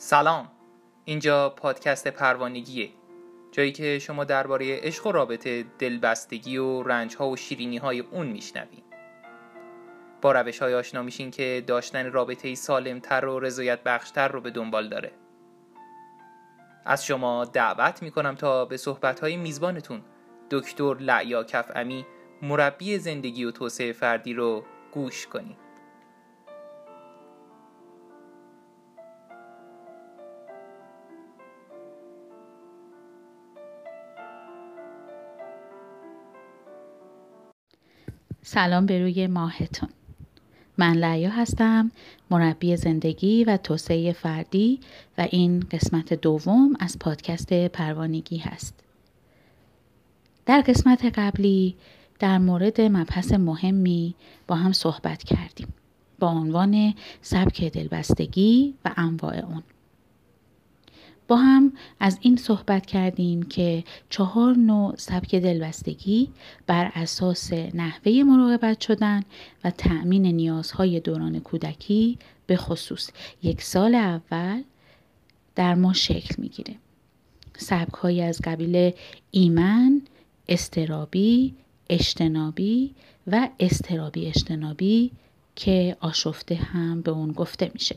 سلام. اینجا پادکست پروانگیه. جایی که شما درباره عشق و رابطه دلبستگی و رنج ها و شیرینی های اون میشنوین با روش های آشنا میشین که داشتن رابطه سالم تر و رضایت بخشتر رو به دنبال داره. از شما دعوت می‌کنم تا به صحبت های میزبانتون دکتر لعیا کفعمی مربی زندگی و توسعه فردی رو گوش کنید. سلام به روی ماهتون. من لعیا هستم مربی زندگی و توسعه فردی و این قسمت دوم از پادکست پروانگی هست. در قسمت قبلی در مورد مبحث مهمی با هم صحبت کردیم با عنوان سبک دلبستگی و انواع اون. با هم از این صحبت کردیم که چهار نوع سبک دلبستگی بر اساس نحوه مراقبت شدن و تأمین نیازهای دوران کودکی به خصوص یک سال اول در ما شکل می‌گیره. سبک از قبیل ایمن، استرابی، اجتنابی و استرابی اجتنابی که آشفته هم به اون گفته میشه.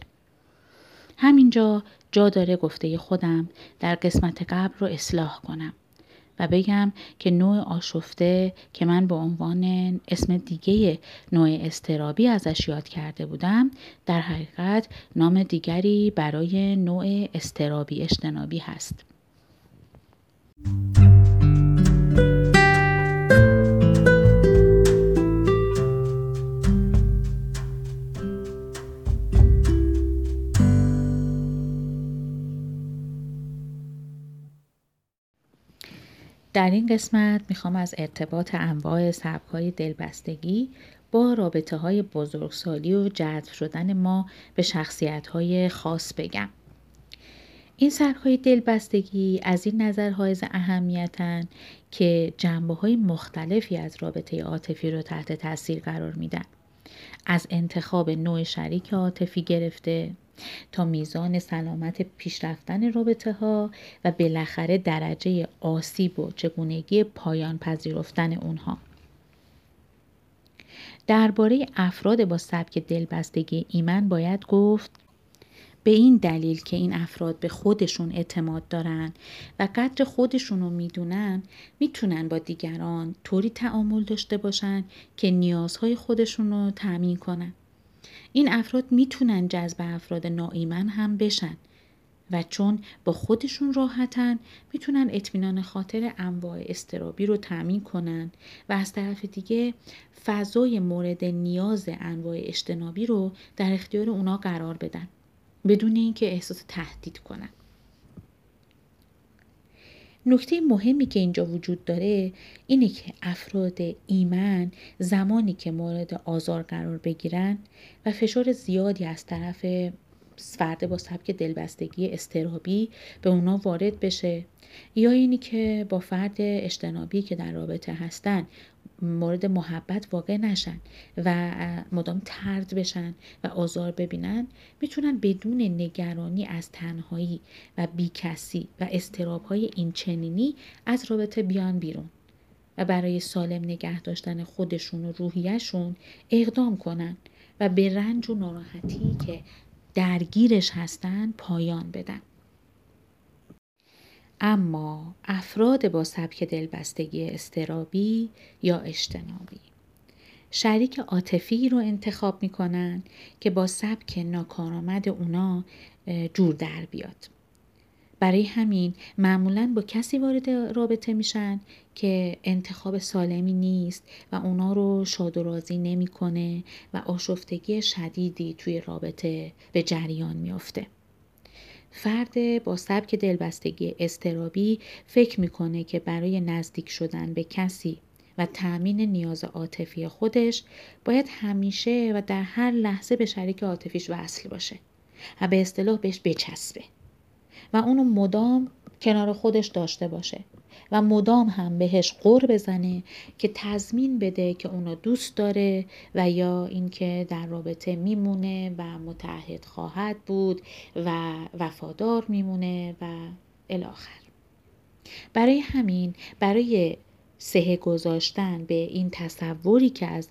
همینجا جا داره گفته خودم در قسمت قبل رو اصلاح کنم و بگم که نوع آشفته که من به عنوان اسم دیگه نوع استرابی ازش یاد کرده بودم در حقیقت نام دیگری برای نوع استرابی اجتنابی هست. در این قسمت می‌خوام از ارتباط انواع سبک های دلبستگی با رابطه های بزرگسالی و جذب شدن ما به شخصیت های خاص بگم. این سبک های دلبستگی از این نظر حائز اهمیتن که جنبه های مختلفی از رابطه عاطفی رو تحت تاثیر قرار میدن. از انتخاب نوع شریک عاطفی گرفته تا میزان سلامت پیشرفتن رابطه ها و بالاخره درجه آسیب و چگونگی پایان پذیرفتن اونها. درباره افراد با سبک دلبستگی ایمن باید گفت به این دلیل که این افراد به خودشون اعتماد دارن و قدر خودشون رو می‌دونن می‌تونن با دیگران طوری تعامل داشته باشن که نیازهای خودشون رو تأمین کنن. این افراد می‌تونن جذب افراد ناایمن هم بشن و چون با خودشون راحتن می‌تونن اطمینان خاطر انواع استرابی رو تأمین کنن و از طرف دیگه فضای مورد نیاز انواع اجتنابی رو در اختیار اونا قرار بدن بدون اینکه احساس تهدید کنن. نکته مهمی که اینجا وجود داره اینه که افراد ایمن زمانی که مورد آزار قرار بگیرن و فشار زیادی از طرف فرد با سبک دلبستگی استرابی به اونا وارد بشه. یا اینی که با فرد اجتنابی که در رابطه هستن مورد محبت واقع نشن و مدام ترد بشن و آزار ببینن می‌تونن بدون نگرانی از تنهایی و بیکسی و استراب های این چنینی از رابطه بیان بیرون و برای سالم نگه داشتن خودشون و روحیشون اقدام کنن و به رنج و ناراحتی که درگیرش هستن پایان بدن. اما افراد با سبک دلبستگی استرابی یا اجتنابی شریک عاطفی رو انتخاب می‌کنن که با سبک ناکارآمد اونا جور در بیاد برای همین معمولا با کسی وارد رابطه میشن که انتخاب سالمی نیست و اونا رو شاد و راضی نمی‌کنه و آشفتگی شدیدی توی رابطه به جریان میافته. فرد با سبک دلبستگی استرابی فکر می‌کنه که برای نزدیک شدن به کسی و تأمین نیاز عاطفی خودش باید همیشه و در هر لحظه به شریک عاطفیش وصل باشه و به اصطلاح بهش بچسبه. و اونو مدام کنار خودش داشته باشه و مدام هم بهش قور بزنه که تضمین بده که اونو دوست داره و یا اینکه در رابطه میمونه و متحد خواهد بود و وفادار میمونه و الاخر. برای همین برای سه گذاشتن به این تصوری که از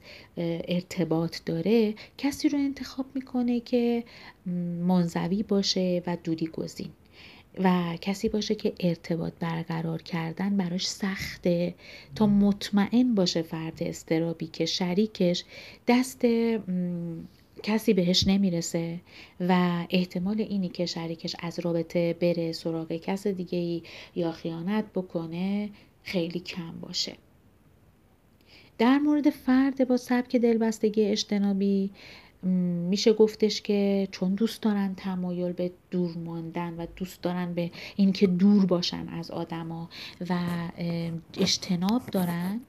ارتباط داره کسی رو انتخاب می‌کنه که منزوی باشه و دودی گزین. و کسی باشه که ارتباط برقرار کردن براش سخته. تا مطمئن باشه فرد استرابی که شریکش دست کسی بهش نمی‌رسه و احتمال اینی که شریکش از رابطه بره سراغ کس دیگه ای یا خیانت بکنه خیلی کم باشه. در مورد فرد با سبک دلبستگی اجتنابی میشه گفتش که چون دوست دارن تمایل به دور ماندن و دوست دارن به اینکه دور باشن از آدما و اجتناب دارن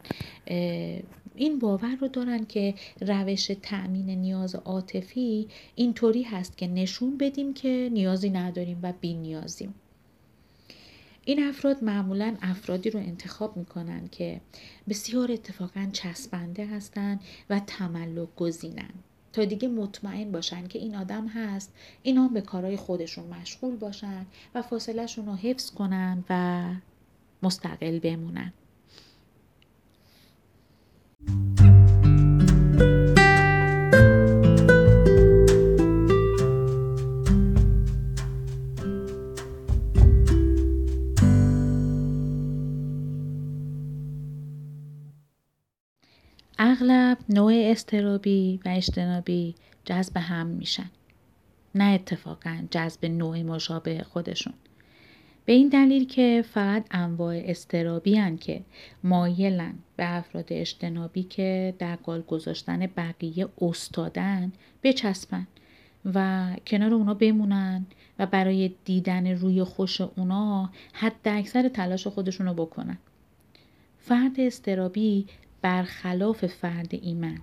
این باور رو دارن که روش تأمین نیاز عاطفی اینطوری هست که نشون بدیم که نیازی نداریم و بی نیازیم. این افراد معمولا افرادی رو انتخاب می‌کنن که بسیار اتفاقا چسبنده هستند و تملک گزینن تا دیگه مطمئن باشن که این آدم هست. اینا به کارهای خودشون مشغول باشن و فاصلهشون رو حفظ کنن و مستقل بمونن. نوع استرابی و اجتنابی جذب هم میشن. نه اتفاقا جذب نوع مشابه خودشون. به این دلیل که فقط انواع استرابی هن که مایلن به افراد اجتنابی که در قال گذاشتن بقیه استادن بچسبن و کنار اونا بمونن و برای دیدن روی خوش اونا حد اکثر تلاش خودشون رو بکنن. فرد استرابی برخلاف فرد ایمن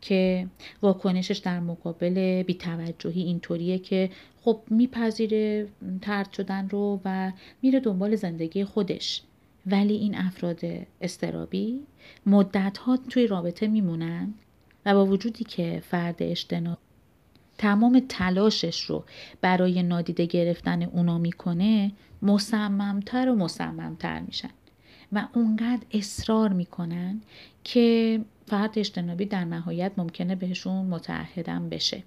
که واکنشش در مقابل بیتوجهی اینطوریه که خب میپذیره ترد شدن رو و میره دنبال زندگی خودش. ولی این افراد استرابی مدت ها توی رابطه میمونن و با وجودی که فرد اجتناب تمام تلاشش رو برای نادیده گرفتن اونا می‌کنه مصممتر و مصممتر میشن. و اونقدر اصرار می‌کنن که فرد اجتنابی در نهایت ممکنه بهشون متعهدم بشه.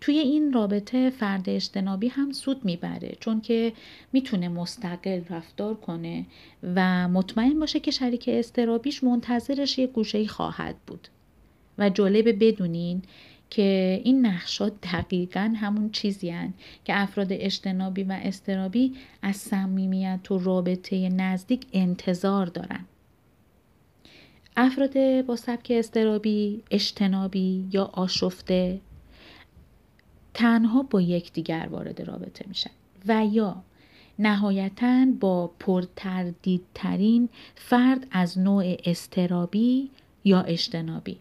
توی این رابطه فرد اجتنابی هم سود می‌بره چون که می‌تونه مستقل رفتار کنه و مطمئن باشه که شریک استرابیش منتظرش یه گوشه خواهد بود. و جالب بدونین که این نقشات دقیقا همون چیزی هن که افراد اجتنابی و استرابی از صمیمیت و رابطه نزدیک انتظار دارن. افراد با سبک استرابی، اجتنابی یا آشفته تنها با یکدیگر وارد رابطه میشن و یا نهایتا با پرتردیدترین فرد از نوع استرابی یا اجتنابی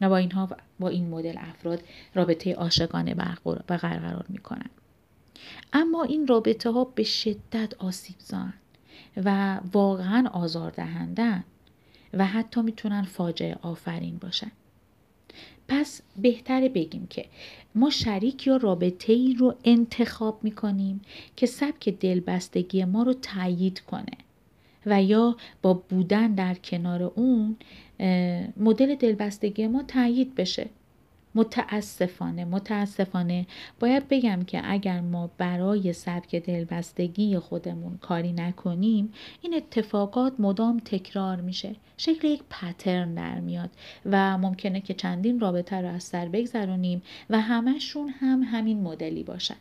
و با اینها با این مدل افراد رابطه عاشقانه برقرار می‌کنن. اما این رابطه ها به شدت آسیب زن و واقعا آزاردهندن و حتی می‌تونن فاجعه آفرین باشن. پس بهتره بگیم که ما شریک یا رابطه ای رو انتخاب می‌کنیم که سبک دلبستگی ما رو تایید کنه. و یا با بودن در کنار اون مدل دلبستگی ما تایید بشه. متاسفانه متاسفانه. باید بگم که اگر ما برای سبک دلبستگی خودمون کاری نکنیم این اتفاقات مدام تکرار میشه. شکل یک پترن در میاد و ممکنه که چندین رابطه رو از سر بگذرونیم و همشون هم همین مدلی باشن.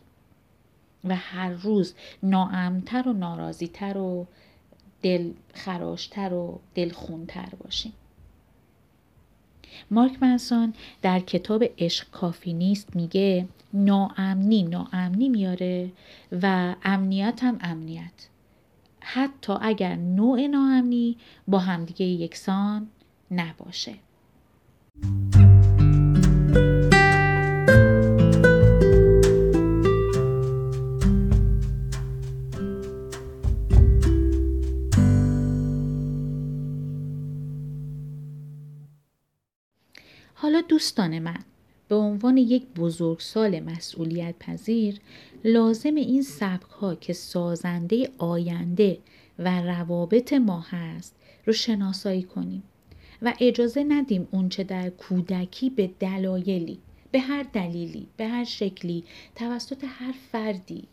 و هر روز ناامتر و ناراضیتر و دل خراشتر و دلخونتر باشیم. مارک منسون در کتاب عشق کافی نیست میگه ناامنی ناامنی میاره و امنیت هم امنیت. حتی اگر نوع ناامنی با همدیگه یکسان نباشه. دوستان من به عنوان یک بزرگسال مسئولیت پذیر لازم این سبک ها که سازنده آینده و روابط ما هست رو شناسایی کنیم و اجازه ندیم اونچه در کودکی به دلایلی به هر دلیلی به هر شکلی توسط هر فردی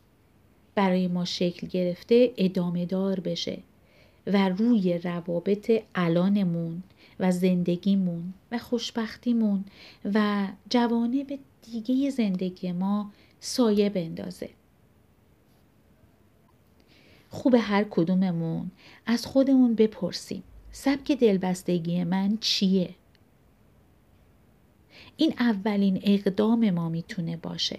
برای ما شکل گرفته ادامه دار بشه. و روی روابط الانمون و زندگیمون و خوشبختیمون و جوانب دیگه زندگی ما سایه بندازه. خوب هر کدوممون از خودمون بپرسیم سبک دلبستگی من چیه؟ این اولین اقدام ما می‌تونه باشه.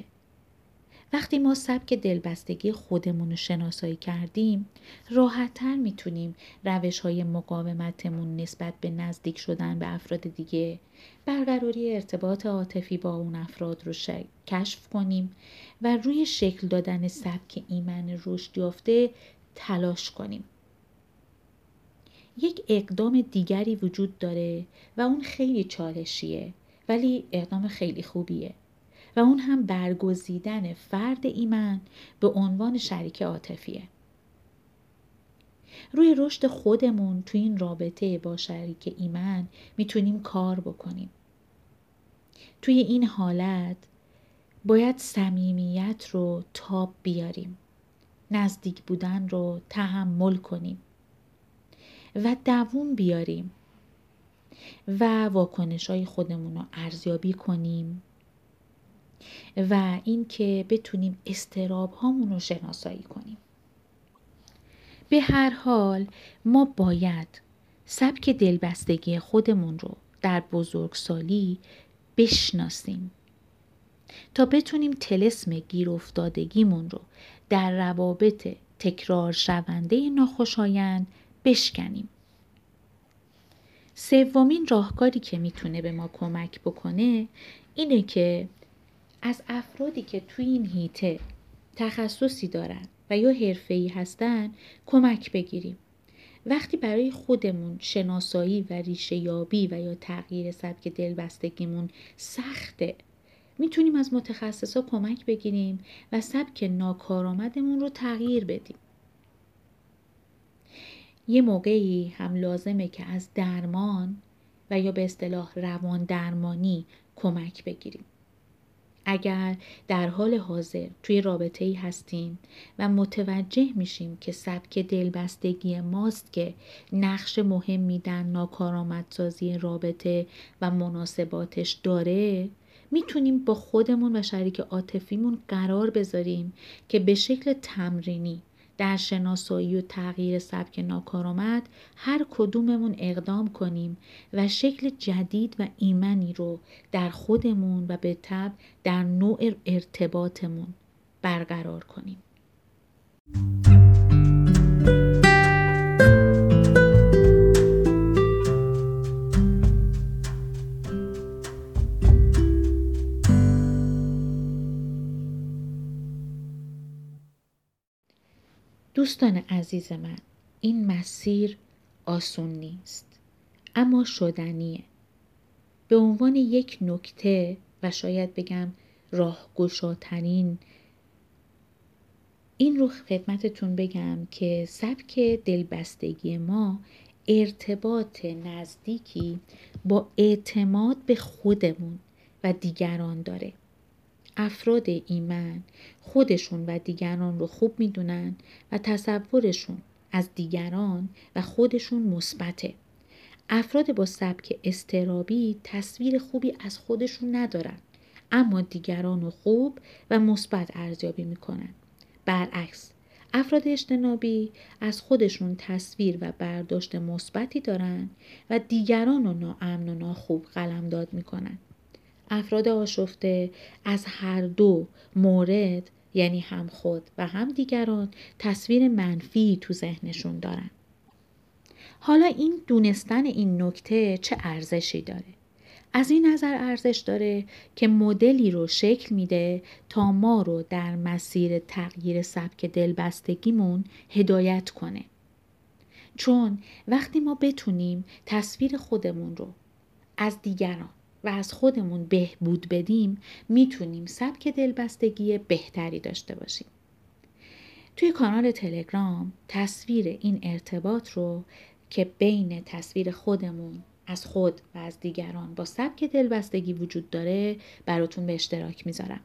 وقتی ما سبک دلبستگی خودمون رو شناسایی کردیم راحتتر می‌تونیم روش های مقاومتمون نسبت به نزدیک شدن به افراد دیگه برقراری ارتباط عاطفی با اون افراد رو کشف کنیم و روی شکل دادن سبک ایمن رشد یافته تلاش کنیم. یک اقدام دیگری وجود داره و اون خیلی چالشیه ولی اقدام خیلی خوبیه. و اون هم برگزیدن فرد ایمن به عنوان شریک عاطفیه. روی رشد خودمون تو این رابطه با شریک ایمن می‌تونیم کار بکنیم. توی این حالت باید صمیمیت رو تاب بیاریم. نزدیک بودن رو تحمل کنیم. و دووم بیاریم. و واکنش های خودمون رو ارزیابی کنیم. و اینکه بتونیم استراب هامون رو شناسایی کنیم به هر حال ما باید سبک دلبستگی خودمون رو در بزرگسالی بشناسیم تا بتونیم تلسم گیر افتادگیمون رو در روابط تکرار شونده ناخوشایند بشکنیم. سومین راهکاری که می‌تونه به ما کمک بکنه اینه که از افرادی که توی این هیته تخصصی دارن و یا حرفه‌ای هستن کمک بگیریم. وقتی برای خودمون شناسایی و ریشه یابی و یا تغییر سبک دلبستگیمون سخته می‌تونیم از متخصصا کمک بگیریم و سبک ناکارآمدمون رو تغییر بدیم. یه موقعی هم لازمه که از درمان و یا به اصطلاح روان درمانی کمک بگیریم. اگر در حال حاضر توی رابطه ای هستیم و متوجه میشیم که سبک دلبستگی ماست که نقش مهمی در ناکارآمدسازی رابطه و مناسباتش داره می‌تونیم با خودمون و شریک عاطفیمون قرار بذاریم که به شکل تمرینی در شناسایی و تغییر سبک ناکارآمد هر کدوممون اقدام کنیم و شکل جدید و ایمنی رو در خودمون و به تب در نوع ارتباطمون برقرار کنیم. دوستان عزیز من این مسیر آسون نیست اما شدنیه. به عنوان یک نکته و شاید بگم راهگشاترین این رو خدمتتون بگم که سبک دلبستگی ما ارتباط نزدیکی با اعتماد به خودمون و دیگران داره. افراد ایمن خودشون و دیگران رو خوب می‌دونن و تصورشون از دیگران و خودشون مثبته. افراد با سبک استرابی تصویر خوبی از خودشون ندارن اما دیگران رو خوب و مثبت ارزیابی می‌کنن. برعکس افراد اجتنابی از خودشون تصویر و برداشت مثبتی دارن و دیگران رو ناامن و ناخوب قلمداد می‌کنن. افراد آشفته از هر دو مورد یعنی هم خود و هم دیگران تصویر منفی تو ذهنشون دارن. حالا این دونستن این نکته چه ارزشی داره؟ از این نظر ارزش داره که مدلی رو شکل میده تا ما رو در مسیر تغییر سبک دلبستگیمون هدایت کنه. چون وقتی ما بتونیم تصویر خودمون رو از دیگران و از خودمون بهبود بدیم می‌تونیم سبک دلبستگی بهتری داشته باشیم. توی کانال تلگرام تصویر این ارتباط رو که بین تصویر خودمون از خود و از دیگران با سبک دلبستگی وجود داره براتون به اشتراک می‌ذارم.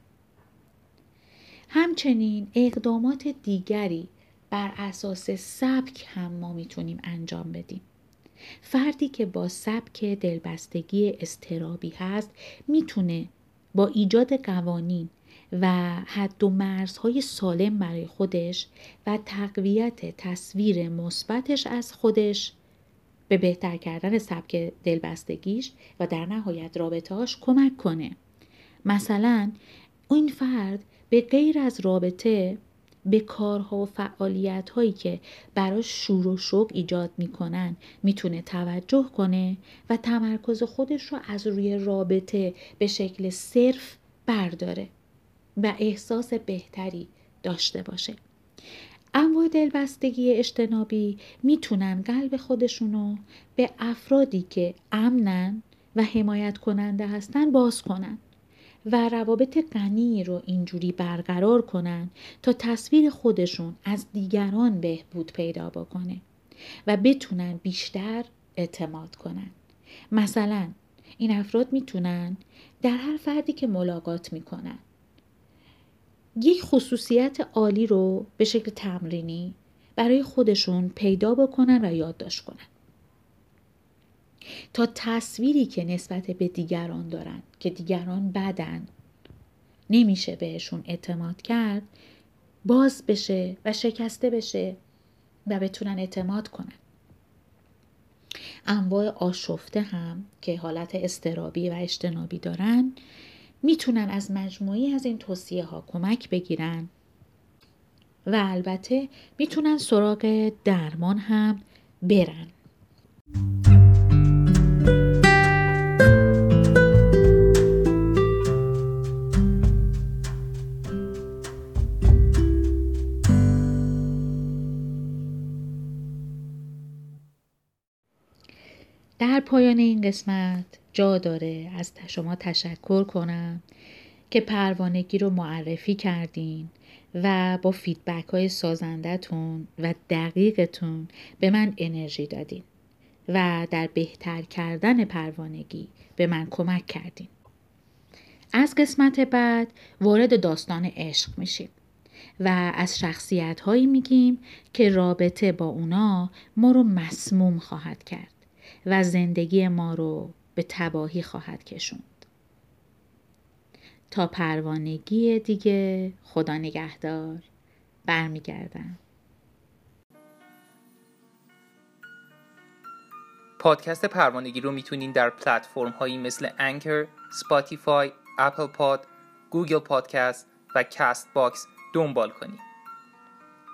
همچنین اقدامات دیگری بر اساس سبک هم ما می‌تونیم انجام بدیم. فردی که با سبک دلبستگی استرابی هست می‌تونه با ایجاد قوانین و حد و مرزهای سالم برای خودش و تقویت تصویر مثبتش از خودش به بهتر کردن سبک دلبستگیش و در نهایت رابطهاش کمک کنه. مثلا این فرد به غیر از رابطه به کارها و فعالیت هایی که براش شور و شوق ایجاد می‌کنن می‌تونه توجه کنه و تمرکز خودش رو از روی رابطه به شکل صرف برداره و احساس بهتری داشته باشه. انواع دلبستگی اجتنابی می‌تونن قلب خودشونو به افرادی که امنن و حمایت کننده هستن باز کنن. و روابط غنی رو اینجوری برقرار کنن تا تصویر خودشون از دیگران بهبود پیدا بکنه و بتونن بیشتر اعتماد کنن. مثلا این افراد می‌تونن در هر فردی که ملاقات می‌کنن یک خصوصیت عالی رو به شکل تمرینی برای خودشون پیدا بکنن و یادداشت کنن. تا تصویری که نسبت به دیگران دارن که دیگران بدن. نمیشه بهشون اعتماد کرد باز بشه و شکسته بشه و بتونن اعتماد کنن. انواع آشفته هم که حالت استرابی و اجتنابی دارن می‌تونن از مجموعی از این توصیه ها کمک بگیرن و البته می‌تونن سراغ درمان هم برن. پایان این قسمت جا داره از شما تشکر کنم که پروانگی رو معرفی کردین و با فیدبک های سازندتون و دقیقتون به من انرژی دادین و در بهتر کردن پروانگی به من کمک کردین. از قسمت بعد وارد داستان عشق میشیم و از شخصیت هایی میگیم که رابطه با اونا ما رو مسموم خواهد کرد. و زندگی ما رو به تباهی خواهد کشوند. تا پروانگی دیگه خدا نگهدار برمیگردم. پادکست پروانگی رو می‌تونین در پلتفرم هایی مثل انکر، سپاتیفای، اپل پاد، گوگل پادکست و کاست باکس دنبال کنید.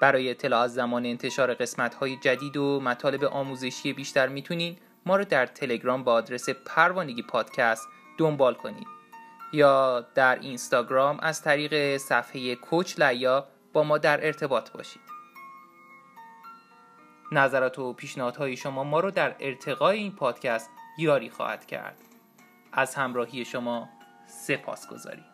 برای اطلاع از زمان انتشار قسمت های جدید و مطالب آموزشی بیشتر می‌تونین ما رو در تلگرام با آدرس پروانگی پادکست دنبال کنید. یا در اینستاگرام از طریق صفحه کوچ لیا با ما در ارتباط باشید. نظرات و پیشنهادهای شما ما رو در ارتقای این پادکست یاری خواهد کرد. از همراهی شما سپاس گذاریم